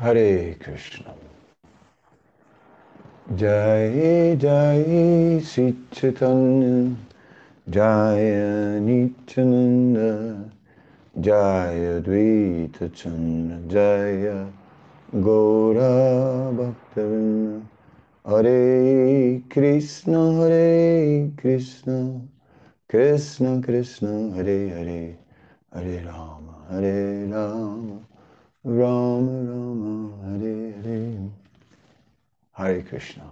Hare Krishna. Jai Jai Sri Chaitanya Jaya Nityananda Jaya Dvaita Chandra Jaya Gaura Bhaktavrinda Hare Krishna Hare Krishna Krishna Krishna Hare Hare Hare Rama Hare Rama Rama Hare Hare Hare Krishna.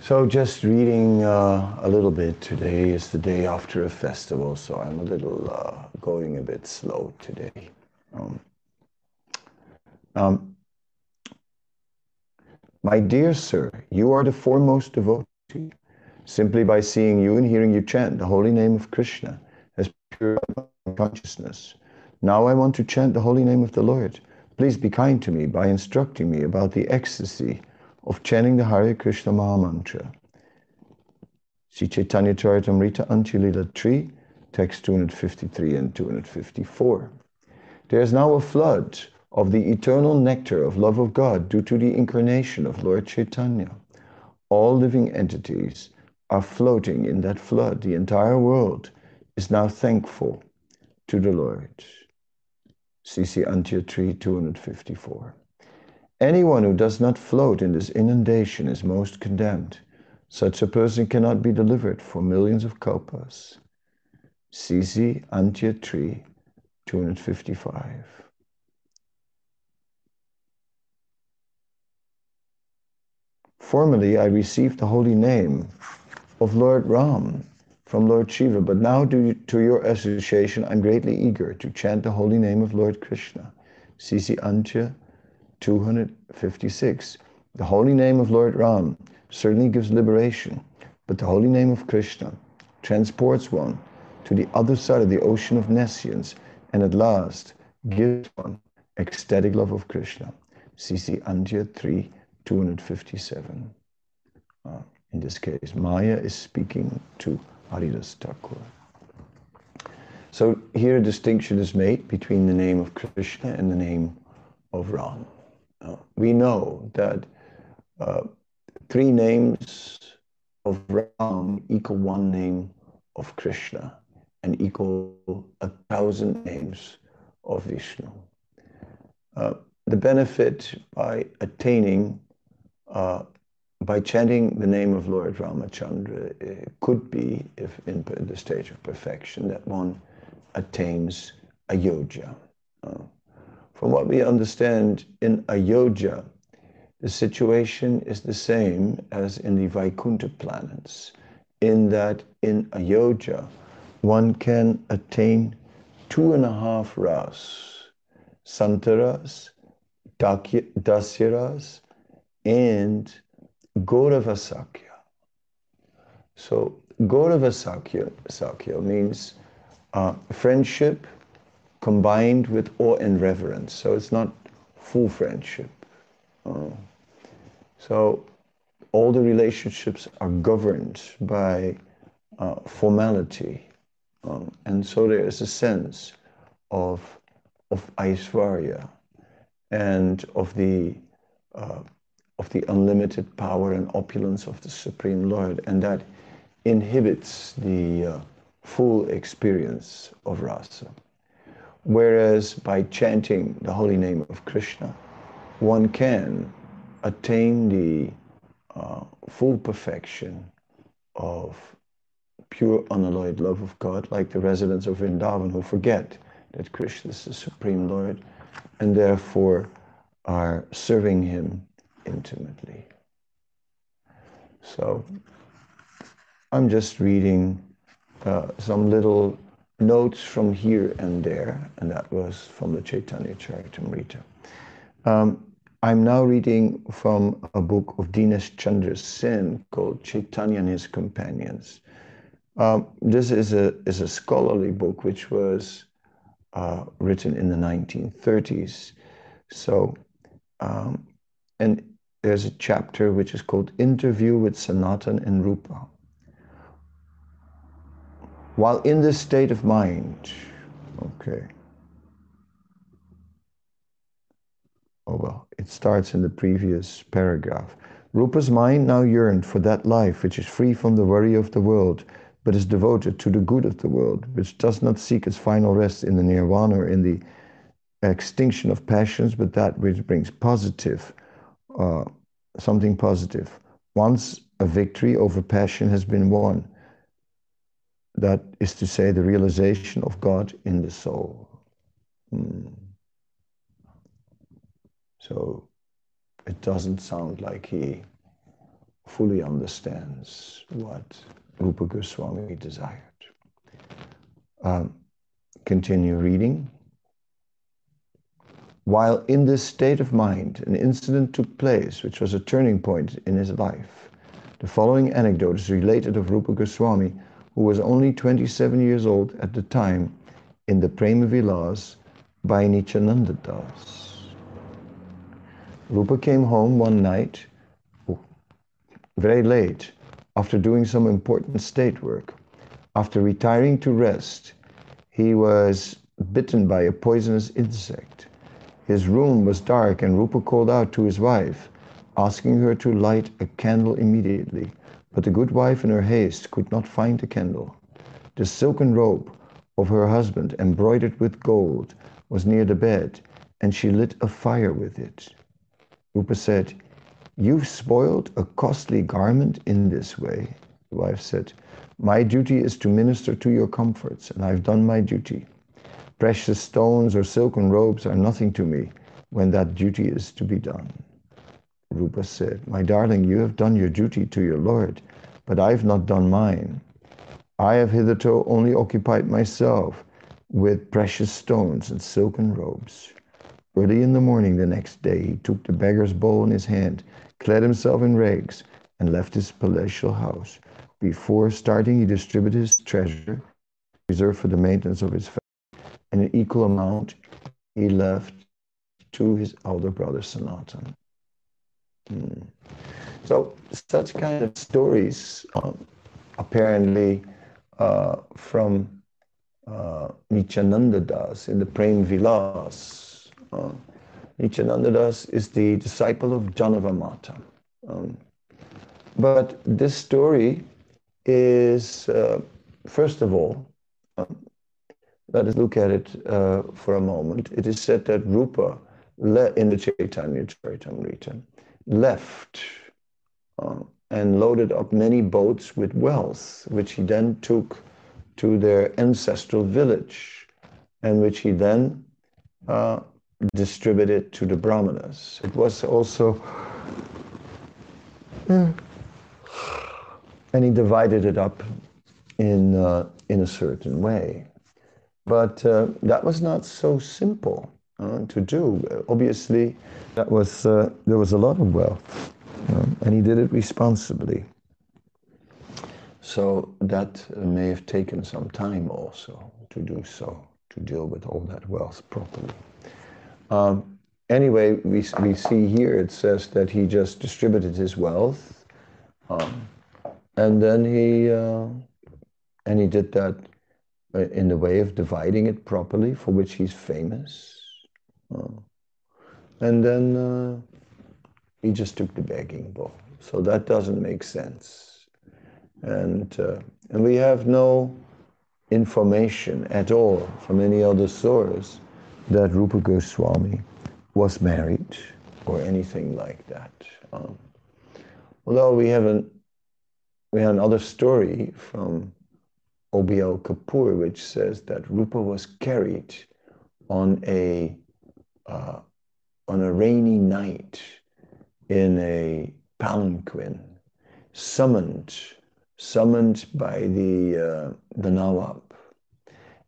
So just reading uh, a little bit today is the day after a festival, so I'm a little uh, going a bit slow today. Um, um, my dear sir, you are the foremost devotee. Simply by seeing you and hearing you chant the holy name of Krishna as pure consciousness. Now I want to chant the holy name of the Lord. Please be kind to me by instructing me about the ecstasy of chanting the Hare Krishna Maha Mantra. Sri Chaitanya Charitamrita Antya-lila 3, text 253 and 254. There is now a flood of the eternal nectar of love of God due to the incarnation of Lord Chaitanya. All living entities are floating in that flood. The entire world is now thankful to the Lord. CC Antya 3, 254. Anyone who does not float in this inundation is most condemned. Such a person cannot be delivered for millions of kalpas. CC Antya 3, 255. Formerly, I received the holy name of Lord Ram from Lord Shiva, but now due to your association, I'm greatly eager to chant the holy name of Lord Krishna. CC Antya 256. The holy name of Lord Ram certainly gives liberation, but the holy name of Krishna transports one to the other side of the ocean of nescience and at last gives one ecstatic love of Krishna. CC Antya 3 257. Uh, in this case, Maya is speaking to Haridas Thakur. So here a distinction is made between the name of Krishna and the name of Ram. Uh, we know that uh, three names of Ram equal one name of Krishna and equal a thousand names of Vishnu. Uh, the benefit by attaining, uh, by chanting the name of Lord Ramachandra it could be, if in the stage of perfection, that one attains ayodhya. Uh, from what we understand in Ayodhya, the situation is the same as in the Vaikuntha planets, in that in Ayodhya, one can attain two and a half ras, Santaras, Dasyaras, and Gauravasakya. So Gauravasakya Sakya means uh, friendship combined with awe and reverence. So it's not full friendship. Uh, so all the relationships are governed by uh, formality. Um, and so there is a sense of, of Aishwarya and of the, uh, of the unlimited power and opulence of the Supreme Lord. And that inhibits the uh, full experience of rasa. Whereas by chanting the holy name of Krishna, one can attain the uh, full perfection of pure unalloyed love of God, like the residents of Vrindavan who forget that Krishna is the Supreme Lord and therefore are serving Him intimately. So I'm just reading uh, some little notes from here and there, and that was from the Chaitanya Charitamrita. Um, I'm now reading from a book of Dinesh Chandra Sen called Chaitanya and His Companions. Um, this is a, is a scholarly book which was uh, written in the 1930s. So, um, and there's a chapter which is called Interview with Sanatan and Rupa. While in this state of mind, okay, Oh well, it starts in the previous paragraph. Rupa's mind now yearned for that life which is free from the worry of the world, but is devoted to the good of the world, which does not seek its final rest in the nirvana or in the extinction of passions, but that which brings positive, uh, something positive. Once a victory over passion has been won, that is to say, the realization of God in the soul. Hmm. So it doesn't sound like he fully understands what Rupa Goswami desired. Um, continue reading. While in this state of mind, an incident took place which was a turning point in his life. The following anecdote is related of Rupa Goswami, who was only 27 years old at the time, in the Prema Vilas by Nityananda Das. Rupa came home one night, oh, very late, after doing some important state work. After retiring to rest, he was bitten by a poisonous insect. His room was dark, and Rupa called out to his wife, asking her to light a candle immediately. But the good wife, in her haste, could not find the candle. The silken robe of her husband, embroidered with gold, was near the bed, and she lit a fire with it. Rupa said, You've spoiled a costly garment in this way. The wife said, My duty is to minister to your comforts, and I've done my duty. Precious stones or silken robes are nothing to me when that duty is to be done. Rupa said, My darling, you have done your duty to your Lord, but I have not done mine. I have hitherto only occupied myself with precious stones and silken robes. Early in the morning the next day, he took the beggar's bowl in his hand clad himself in rags, and left his palatial house. Before starting, he distributed his treasure, reserved for the maintenance of his family, and an equal amount he left to his elder brother Sanatan. Hmm. So, such kind of stories, um, apparently uh, from uh, Nityananda Das in the Prem Vilas. Uh, Nityananda Das is the disciple of Jahnava Mata. Um, but this story is, uh, first of all, um, let us look at it uh, for a moment. It is said that Rupa, in the Chaitanya Charitamrita, left uh, and loaded up many boats with wealth, which he then took to their ancestral village, and which he then uh, distributed to the brahmanas. It was also, and he divided it up in, uh, in a certain way. But uh, that was not so simple uh, to do. Obviously, that was, uh, there was a lot of wealth, and he did it responsibly. So that may have taken some time also to do so, to deal with all that wealth properly. Um, anyway, we, we see here it says that he just distributed his wealth, um, and then he uh, and he did that uh, in the way of dividing it properly, for which he's famous. Uh, and then uh, he just took the begging bowl. So that doesn't make sense, and uh, and we have no information at all from any other source that Rupa Goswami was married or anything like that. Um, although we have an we have another story from O.B.L. Kapoor, which says that Rupa was carried on a uh, on a rainy night in a palanquin, summoned summoned by the uh, the Nawab,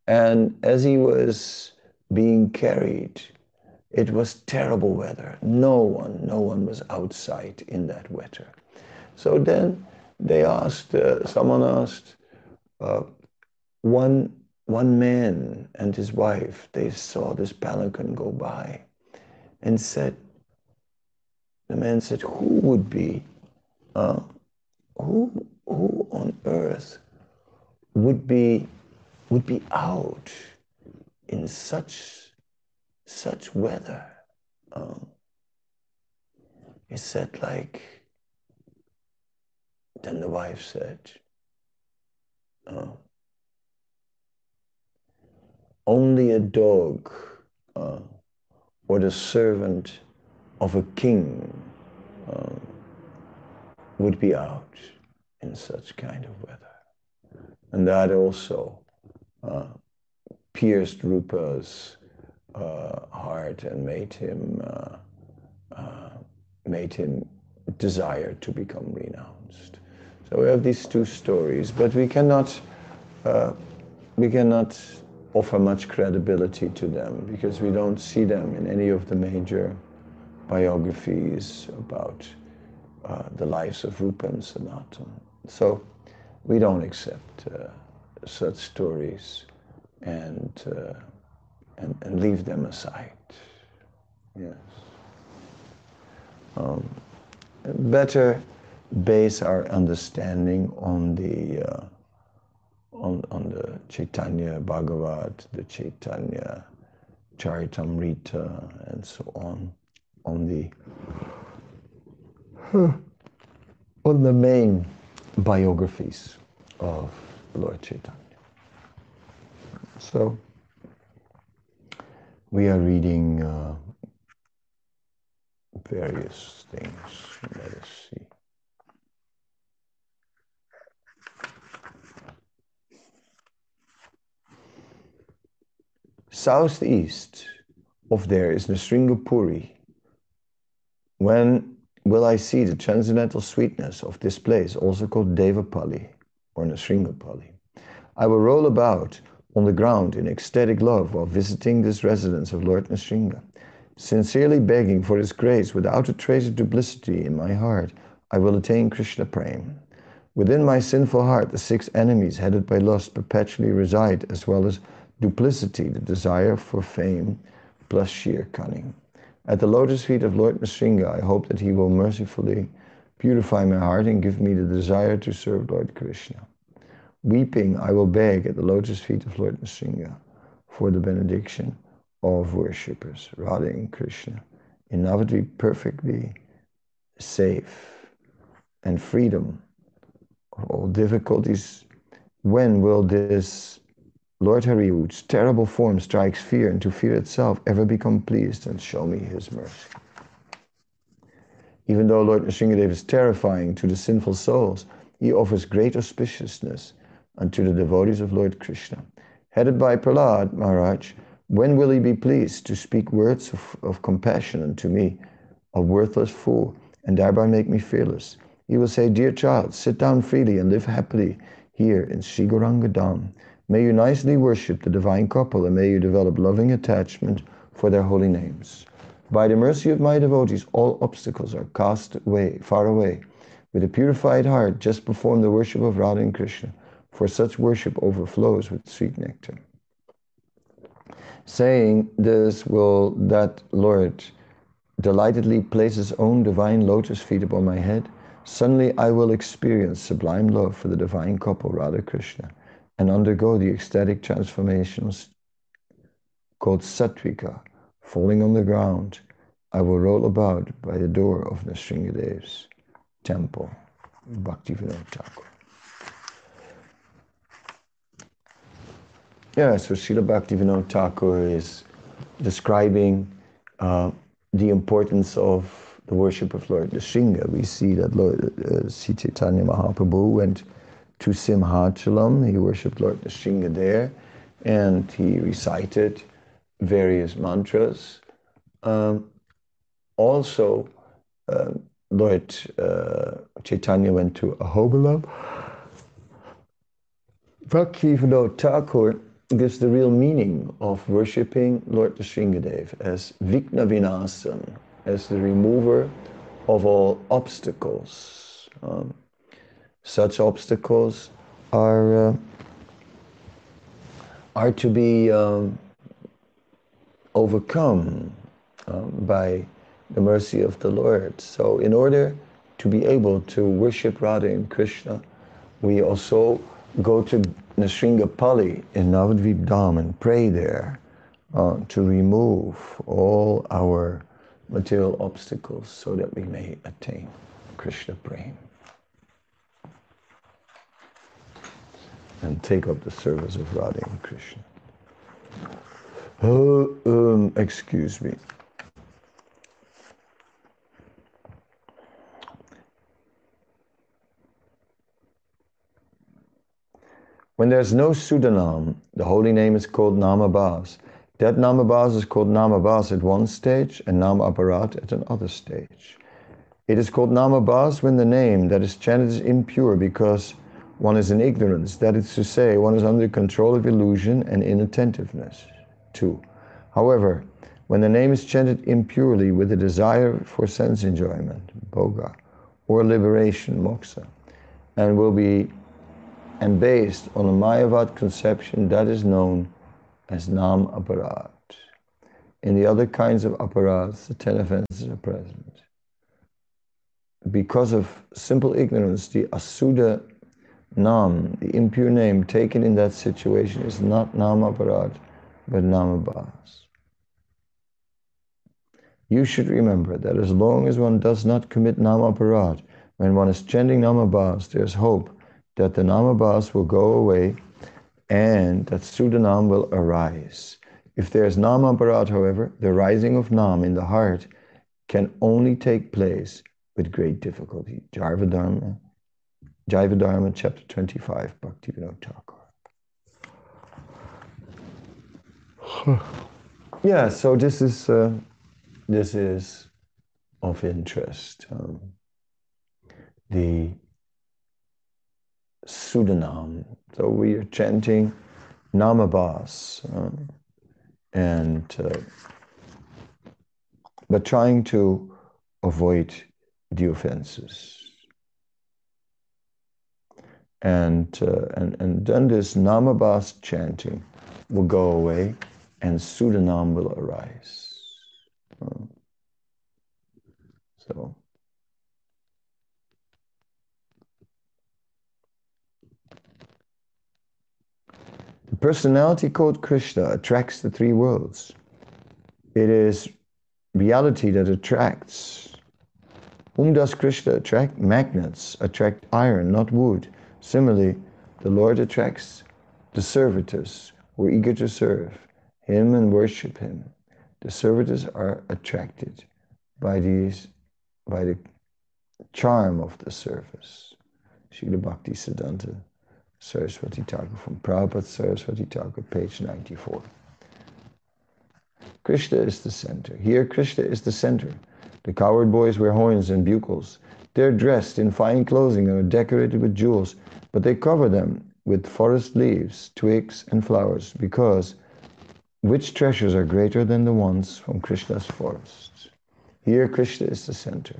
and as he was being carried. It was terrible weather. No one, no one was outside in that weather. So then they asked, uh, someone asked, uh, one, one man and his wife, they saw this palanquin go by and said, the man said, who would be, uh, who, who on earth would be, would be out in such such weather. Um, he said like, then the wife said, uh, only a dog uh, or the servant of a king uh, would be out in such kind of weather. And that also uh, pierced Rupa's uh, heart and made him uh, made him desire to become renounced. So we have these two stories, but we cannot uh, we cannot offer much credibility to them because we don't see them in any of the major biographies about uh, the lives of Rupa and Sanatan. So we don't accept uh, such stories and, uh, and, and leave them aside. Yes. Um, better base our understanding on the uh, on, on the Chaitanya Bhagavat, the Chaitanya Charitamrita, and so on, on the on the main biographies of Lord Chaitanya. So we are reading uh, various things. Let us see. Southeast of there is Nrisingapuri. When will I see the transcendental sweetness of this place, also called Devapali or Nrisingapali? I will roll about on the ground in ecstatic love while visiting this residence of Lord Nrisinga, sincerely begging for His grace without a trace of duplicity in my heart, I will attain Krishna Prem. Within my sinful heart, the six enemies headed by lust perpetually reside, as well as duplicity, the desire for fame, plus sheer cunning. At the lotus feet of Lord Nrisinga, I hope that He will mercifully purify my heart and give me the desire to serve Lord Krishna. Weeping, I will beg at the lotus feet of Lord Nrisinga for the benediction of worshippers, Radha and Krishna, in Navadvip perfectly safe and freedom of all difficulties. When will this Lord Hari, whose terrible form strikes fear into fear itself, ever become pleased and show me his mercy? Even though Lord Nrsingadev is terrifying to the sinful souls, he offers great auspiciousness unto the devotees of Lord Krishna. Headed by Prahlad Maharaj, when will he be pleased to speak words of, of compassion unto me, a worthless fool, and thereby make me fearless? He will say, Dear child, sit down freely and live happily here in Sri Dham. May you nicely worship the divine couple and may you develop loving attachment for their holy names. By the mercy of my devotees, all obstacles are cast away, far away. With a purified heart, just perform the worship of Radha and Krishna, for such worship overflows with sweet nectar. Saying this will that Lord delightedly place his own divine lotus feet upon my head, suddenly I will experience sublime love for the divine couple Radha Krishna and undergo the ecstatic transformations called sattvika, falling on the ground, I will roll about by the door of Nrsingadev's temple, Bhaktivinoda Thakur. Yeah, so Srila Bhaktivinoda Thakur is describing uh, the importance of the worship of Lord Nrsinga. We see that Lord uh, Sri Chaitanya Mahaprabhu went to Simhachalam. He worshipped Lord Nrsinga there and he recited various mantras. Um, also, uh, Lord uh, Chaitanya went to Ahobilam. Bhaktivinoda Thakur gives the real meaning of worshipping Lord Nrsingadev as Vigna Vinasan, as the remover of all obstacles. Um, such obstacles are uh, are to be um, overcome um, by the mercy of the Lord. So, in order to be able to worship Radha and Krishna, we also go to Nrisingapali in Navadvip Dham and pray there uh, to remove all our material obstacles so that we may attain Krishna Prem. And take up the service of Radha and Krishna. Oh, um, excuse me. When there's no Sudanam, the holy name is called Namabhas. That Namabhas is called Namabhas at one stage and Namaparat at another stage. It is called Namabhas when the name that is chanted is impure because one is in ignorance. That is to say, one is under control of illusion and inattentiveness. 2. However, when the name is chanted impurely with a desire for sense enjoyment, bhoga, or liberation, moksha, and will be and based on a Mayavad conception that is known as Nam Aparat. In the other kinds of aparats, the ten offenses are present. Because of simple ignorance, the Asuda Nam, the impure name taken in that situation, is not Nam Aparat, but Namabhas. You should remember that as long as one does not commit Namaparat, when one is chanting Namabhas, there's hope that the namabhas will go away and that Sudanam will arise. If there's Namaparat, however, the rising of Nam in the heart can only take place with great difficulty. Dharma, Dharma, chapter 25, Bhaktivinoda Thakur. yeah, so this is uh, this is of interest. Um, the Sudanam. So we are chanting Namabhas um, and uh, but trying to avoid the offenses. And, uh, and, and then this Namabhas chanting will go away and Sudanam will arise. Um, so The personality called Krishna attracts the three worlds. It is reality that attracts. Whom does Krishna attract? Magnets attract iron, not wood. Similarly, the Lord attracts the servitors who are eager to serve Him and worship Him. The servitors are attracted by these, by the charm of the service. Srila Bhakti Siddhanta Saraswati Thakur from Prabhupada Saraswati Thakur, page 94. Krishna is the center. Here, Krishna is the center. The cowherd boys wear horns and bugles. They're dressed in fine clothing and are decorated with jewels, but they cover them with forest leaves, twigs, and flowers, because which treasures are greater than the ones from Krishna's forests? Here, Krishna is the center.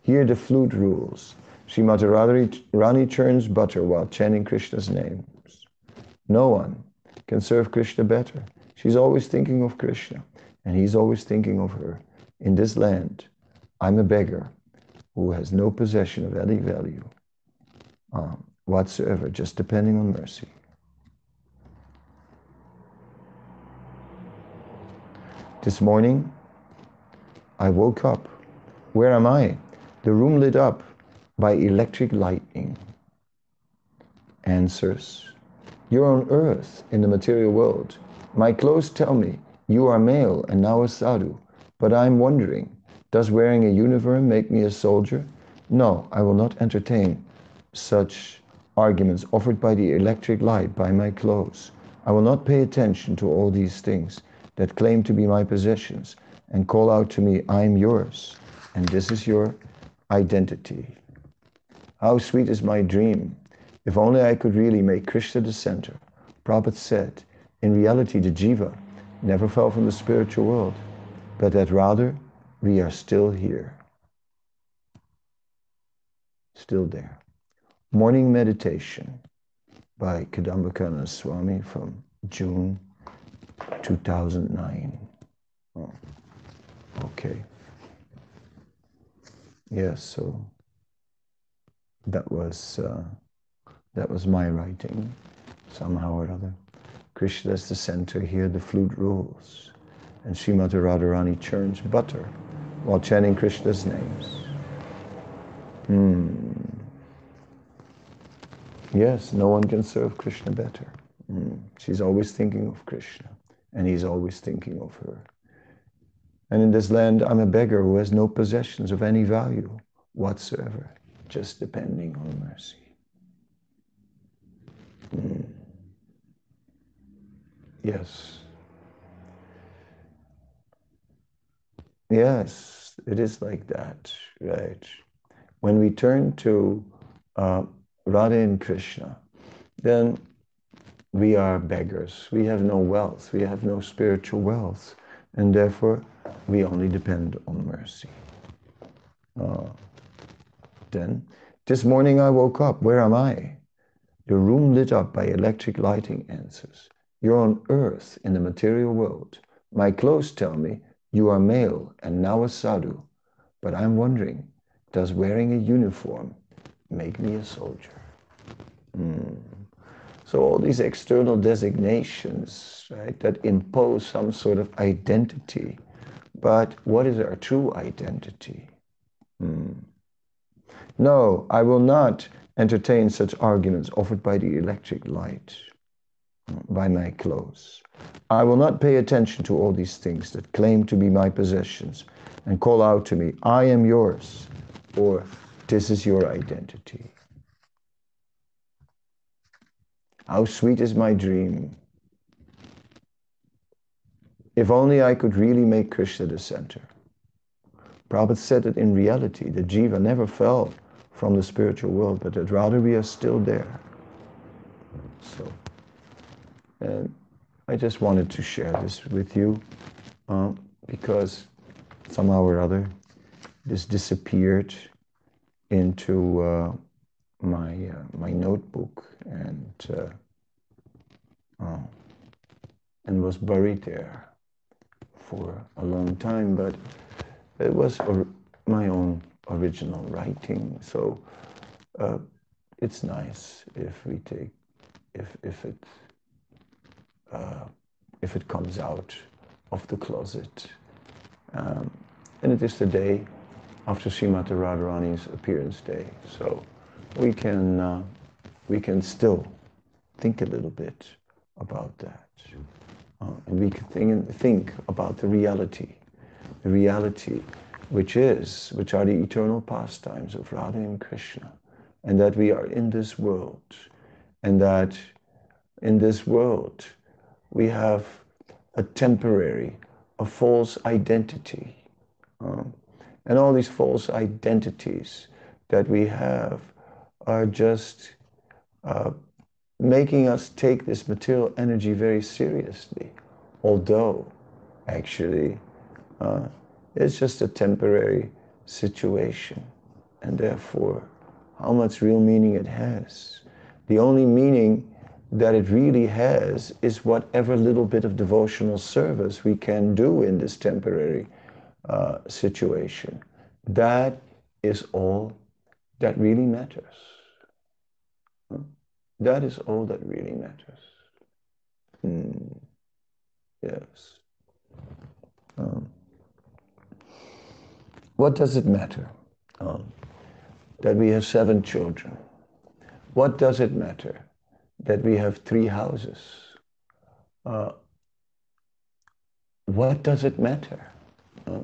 Here, the flute rules. Srimati Radharani churns butter while chanting Krishna's names. No one can serve Krishna better. She's always thinking of Krishna, and he's always thinking of her. In this land, I'm a beggar who has no possession of any value um, whatsoever, just depending on mercy. This morning, I woke up. Where am I? The room lit up by electric lightning? Answers You're on earth in the material world. My clothes tell me you are male and now a sadhu. But I'm wondering, does wearing a uniform make me a soldier? No, I will not entertain such arguments offered by the electric light by my clothes. I will not pay attention to all these things that claim to be my possessions and call out to me, I'm yours, and this is your identity. How sweet is my dream. If only I could really make Krishna the center. Prabhupada said, in reality, the jiva never fell from the spiritual world, but that rather we are still here. Still there. Morning meditation by Kadamba Kanana Swami from June 2009. Oh, okay. Yes, so that was uh, that was my writing somehow or other. Krishna is the center here, the flute rules. And Srimati Radharani churns butter while chanting Krishna's names. Hmm. Yes, no one can serve Krishna better. Hmm. She's always thinking of Krishna, and he's always thinking of her. And in this land, I'm a beggar who has no possessions of any value whatsoever, just depending on mercy. Mm. Yes. Yes, it is like that, right? When we turn to uh, Radha and Krishna, then we are beggars. We have no wealth. We have no spiritual wealth. And therefore, we only depend on mercy. Uh, then, this morning I woke up. Where am I? The room lit up by electric lighting answers. You're on earth in the material world. My clothes tell me you are male and now a sadhu. But I'm wondering, does wearing a uniform make me a soldier? Mm. So all these external designations, right, that impose some sort of identity. But what is our true identity? Mm. No, I will not entertain such arguments offered by the electric light, by my clothes. I will not pay attention to all these things that claim to be my possessions and call out to me, I am yours, or this is your identity. How sweet is my dream. If only I could really make Krishna the center. Prabhupada said that in reality, the jiva never fell from the spiritual world, but that rather we are still there. So, and I just wanted to share this with you uh, because somehow or other this disappeared into uh, my uh, my notebook and uh, uh, and was buried there for a long time. But it was my own original writing. So uh, it's nice if we take, if, if it, if it comes out of the closet. Um, and it is the day after Srimati Radharani's appearance day. So we can, uh, we can still think a little bit about that. Uh, and we can think, think about the reality, the reality which is, which are the eternal pastimes of Radha and Krishna, and that we are in this world, and that in this world we have a temporary, a false identity. Um, and all these false identities that we have are just uh, making us take this material energy very seriously, although actually uh, it's just a temporary situation. And therefore, how much real meaning it has. The only meaning that it really has is whatever little bit of devotional service we can do in this temporary uh, situation. That is all that really matters. That is all that really matters. Hmm. Yes. Um. What does it matter um, that we have seven children? What does it matter that we have three houses? Uh, what does it matter? Uh,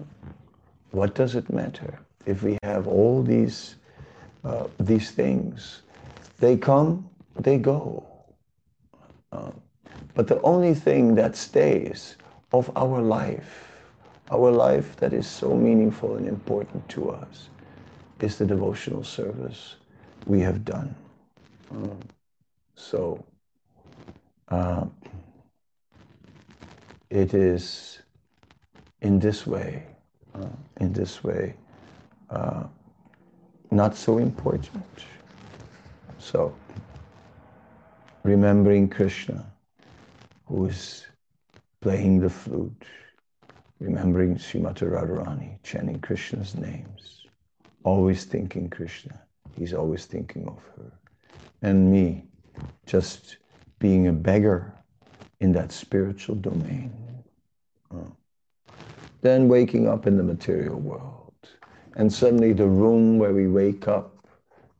what does it matter if we have all these uh, these things? They come, they go. Uh, but the only thing that stays of our life our life that is so meaningful and important to us is the devotional service we have done. Um, so uh, it is in this way, uh, in this way, uh, not so important. So remembering Krishna, who is playing the flute, remembering Srimati Radharani, chanting Krishna's names, always thinking Krishna. He's always thinking of her. And me, just being a beggar in that spiritual domain. Uh, than waking up in the material world. And suddenly the room where we wake up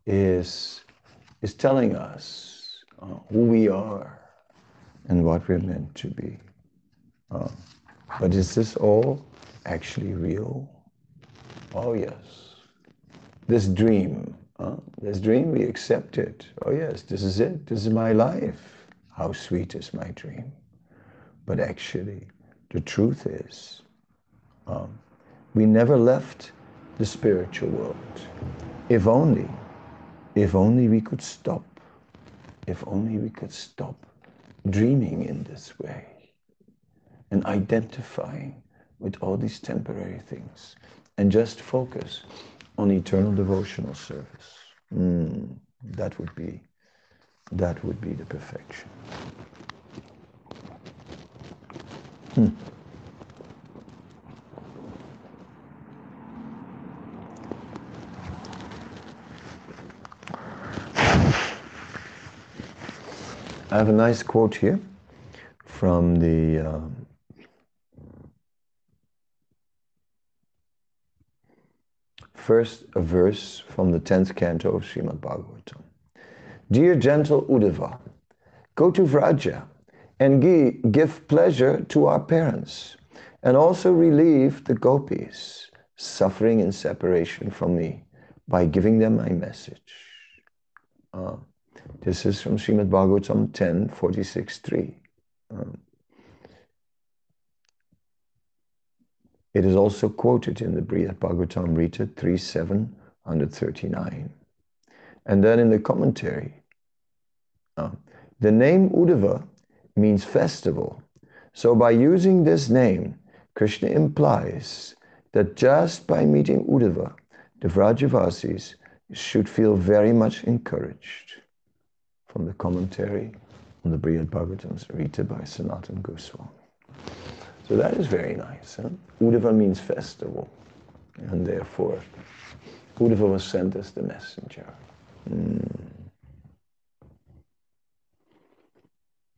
is, is telling us uh, who we are and what we're meant to be. Uh, but is this all actually real? Oh, yes. This dream, this dream, we accept it. Oh, yes, this is it. This is my life. How sweet is my dream. But actually, the truth is, um, we never left the spiritual world. If only, if only we could stop, if only we could stop dreaming in this way and identifying with all these temporary things and just focus on eternal devotional service. Mm, that would be that would be the perfection. Hmm. I have a nice quote here from the um, first verse from the 10th canto of Srimad Bhagavatam. Dear gentle Uddhava, go to Vraja and give pleasure to our parents and also relieve the gopis suffering in separation from me by giving them my message. Uh, this is from Srimad Bhagavatam 10, 46, 3. Um, it is also quoted in the Brihad Bhagavatamrita 3739. And then in the commentary, uh, the name Uddhava means festival. So by using this name, Krishna implies that just by meeting Uddhava, the Vrajavasis should feel very much encouraged from the commentary on the Brihad Bhagavatams written by Sanatan Goswami. So that is very nice. Huh? Uddhava means festival, and therefore Uddhava was sent as the messenger. Mm.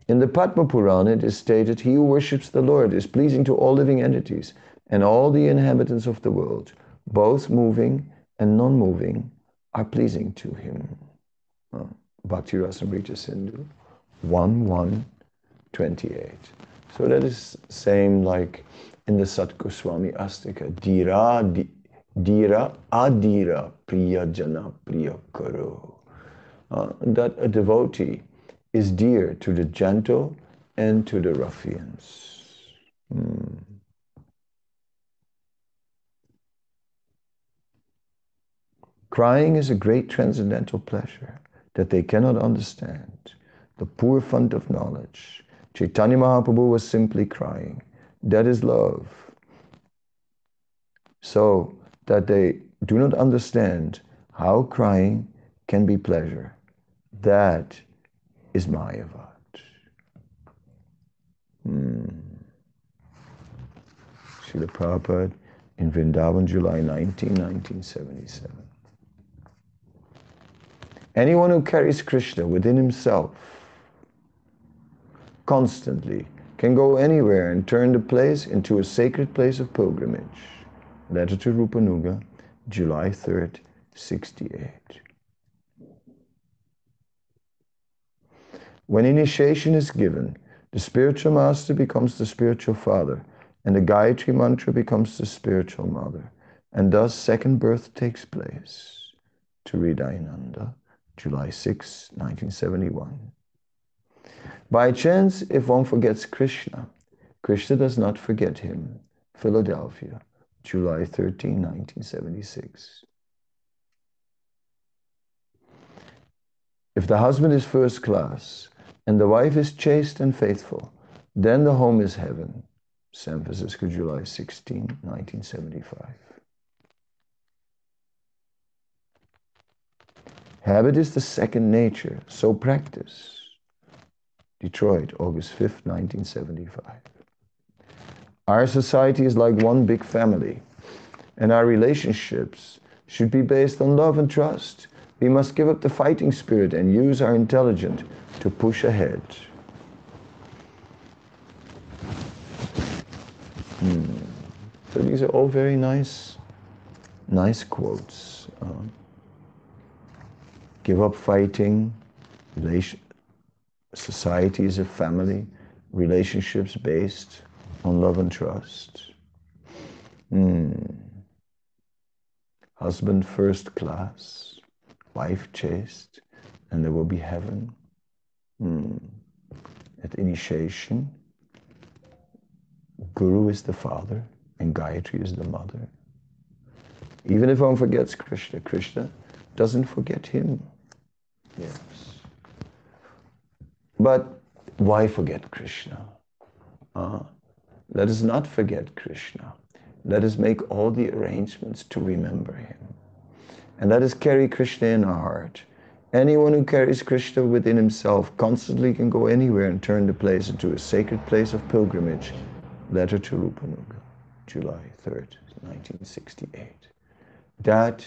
In the Padma Purana, it is stated, He who worships the Lord is pleasing to all living entities and all the inhabitants of the world, both moving and non moving, are pleasing to Him. Oh. Bhakti Rasamrita Sindhu 1 1 28. So that is same like in the Sat Goswami Ashtaka. Dira, di, dira adira priya jana priya karo. Uh, that a devotee is dear to the gentle and to the ruffians. Hmm. Crying is a great transcendental pleasure that they cannot understand. The poor fund of knowledge. Chaitanya Mahaprabhu was simply crying. That is love. So that they do not understand how crying can be pleasure. That is Mayavad. Hmm. Srila Prabhupada in Vrindavan, July 19, 1977. Anyone who carries Krishna within himself constantly can go anywhere and turn the place into a sacred place of pilgrimage. Letter to Rupanuga, July 3rd, 68. When initiation is given, the spiritual master becomes the spiritual father, and the Gayatri mantra becomes the spiritual mother, and thus second birth takes place. To Hridayananda. July 6, 1971. By chance, if one forgets Krishna, Krishna does not forget him. Philadelphia, July 13, 1976. If the husband is first class and the wife is chaste and faithful, then the home is heaven. San Francisco, July 16, 1975. Habit is the second nature, so practice. Detroit, August 5th, 1975. Our society is like one big family, and our relationships should be based on love and trust. We must give up the fighting spirit and use our intelligence to push ahead. Hmm. So these are all very nice, nice quotes. Uh, give up fighting. Relation, society is a family. Relationships based on love and trust. Mm. Husband first class, wife chaste, and there will be heaven. Mm. At initiation, Guru is the father and Gayatri is the mother. Even if one forgets Krishna, Krishna doesn't forget him. Yes. But why forget Krishna? Uh, let us not forget Krishna. Let us make all the arrangements to remember him. And let us carry Krishna in our heart. Anyone who carries Krishna within himself constantly can go anywhere and turn the place into a sacred place of pilgrimage. Letter to Rupanuga, July 3rd, 1968. That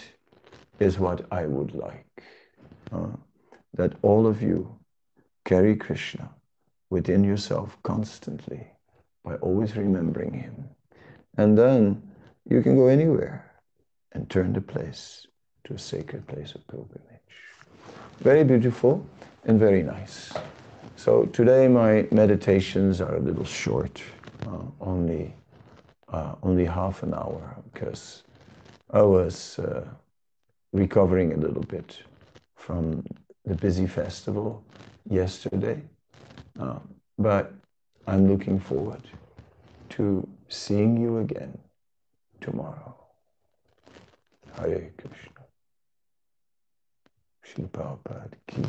is what I would like. Uh, that all of you carry Krishna within yourself constantly by always remembering him. And then you can go anywhere and turn the place to a sacred place of pilgrimage. Very beautiful and very nice. So today my meditations are a little short, uh, only uh, only half an hour, because I was uh, recovering a little bit from the busy festival yesterday. Um, but I'm looking forward to seeing you again tomorrow. Hare Krishna. Srila Prabhupada Ki.